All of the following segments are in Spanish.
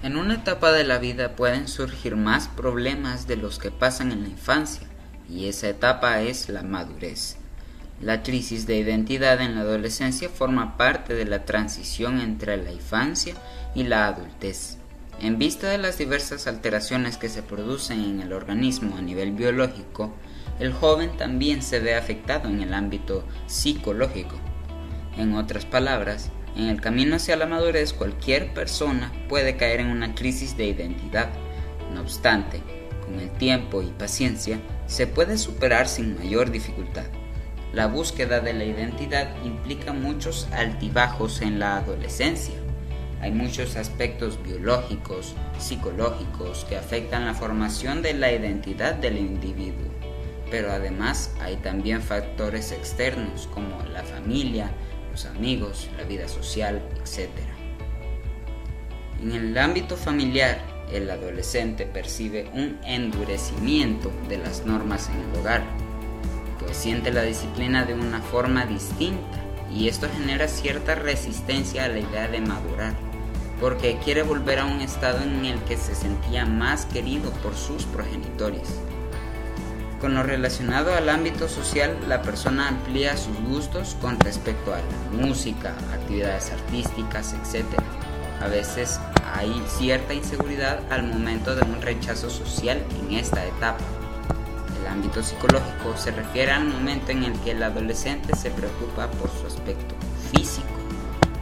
En una etapa de la vida pueden surgir más problemas de los que pasan en la infancia, y esa etapa es la madurez. La crisis de identidad en la adolescencia forma parte de la transición entre la infancia y la adultez. En vista de las diversas alteraciones que se producen en el organismo a nivel biológico, el joven también se ve afectado en el ámbito psicológico. En otras palabras, en el camino hacia la madurez cualquier persona puede caer en una crisis de identidad. No obstante, con el tiempo y paciencia se puede superar sin mayor dificultad. La búsqueda de la identidad implica muchos altibajos en la adolescencia. Hay muchos aspectos biológicos, psicológicos que afectan la formación de la identidad del individuo, pero además hay también factores externos como la familia, amigos, la vida social, etc. En el ámbito familiar, el adolescente percibe un endurecimiento de las normas en el hogar, pues siente la disciplina de una forma distinta y esto genera cierta resistencia a la idea de madurar, porque quiere volver a un estado en el que se sentía más querido por sus progenitores. Con lo relacionado al ámbito social, la persona amplía sus gustos con respecto a la música, actividades artísticas, etc. A veces hay cierta inseguridad al momento de un rechazo social en esta etapa. El ámbito psicológico se refiere al momento en el que el adolescente se preocupa por su aspecto físico,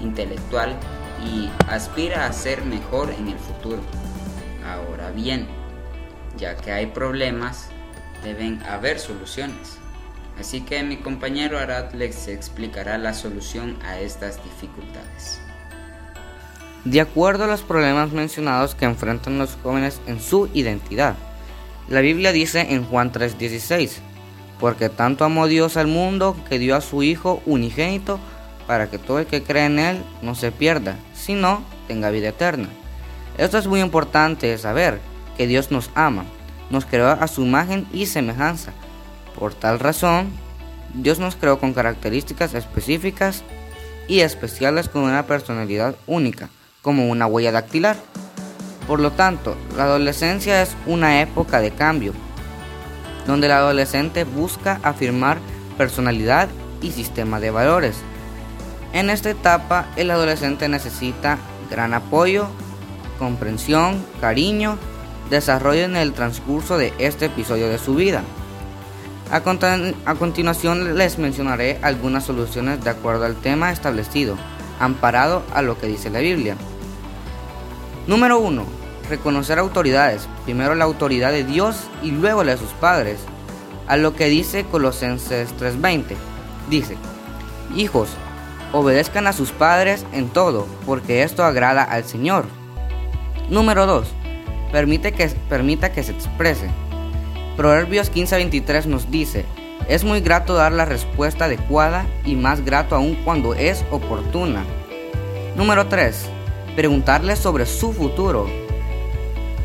intelectual y aspira a ser mejor en el futuro. Ahora bien, ya que hay problemas, deben haber soluciones. Así que mi compañero Arad les explicará la solución a estas dificultades. De acuerdo a los problemas mencionados que enfrentan los jóvenes en su identidad, la Biblia dice en Juan 3:16, porque tanto amó Dios al mundo que dio a su Hijo unigénito para que todo el que cree en Él no se pierda, sino tenga vida eterna. Esto es muy importante saber, que Dios nos ama, nos creó a su imagen y semejanza. Por tal razón, Dios nos creó con características específicas y especiales con una personalidad única, como una huella dactilar. Por lo tanto, la adolescencia es una época de cambio, donde el adolescente busca afirmar personalidad y sistema de valores. En esta etapa, el adolescente necesita gran apoyo, comprensión, cariño desarrollo en el transcurso de este episodio de su vida. A, a, continuación les mencionaré algunas soluciones de acuerdo al tema establecido, amparado a lo que dice la Biblia. Número 1. Reconocer autoridades, primero la autoridad de Dios y luego la de sus padres. A lo que dice Colosenses 3:20. Dice, Hijos, obedezcan a sus padres en todo, porque esto agrada al Señor. Número 2 permite que, permita que se exprese. Proverbios 15:23 nos dice, es muy grato dar la respuesta adecuada y más grato aún cuando es oportuna. Número 3. Preguntarle sobre su futuro.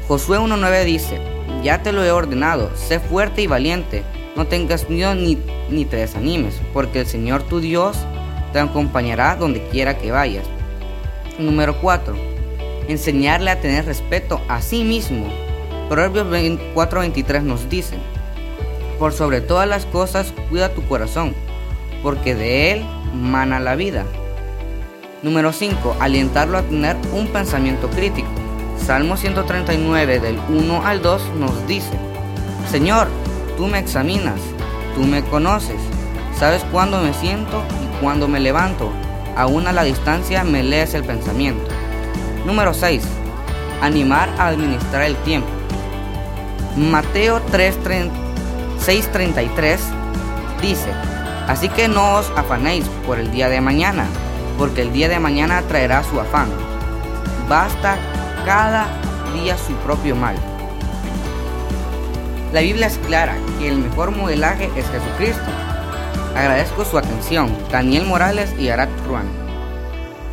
Josué 1.9 dice, ya te lo he ordenado, sé fuerte y valiente, no tengas miedo ni, ni te desanimes, porque el Señor tu Dios te acompañará donde quiera que vayas. Número 4 enseñarle a tener respeto a sí mismo. Proverbios 4:23 nos dice, por sobre todas las cosas cuida tu corazón, porque de él mana la vida. Número 5. Alientarlo a tener un pensamiento crítico. Salmo 139 del 1 al 2 nos dice, Señor, tú me examinas, tú me conoces, sabes cuándo me siento y cuándo me levanto, aún a la distancia me lees el pensamiento. Número 6. Animar a administrar el tiempo. Mateo 6:33 dice, Así que no os afanéis por el día de mañana, porque el día de mañana traerá su afán. Basta cada día su propio mal. La Biblia es clara que el mejor modelaje es Jesucristo. Agradezco su atención, Daniel Morales y Arat Ruan.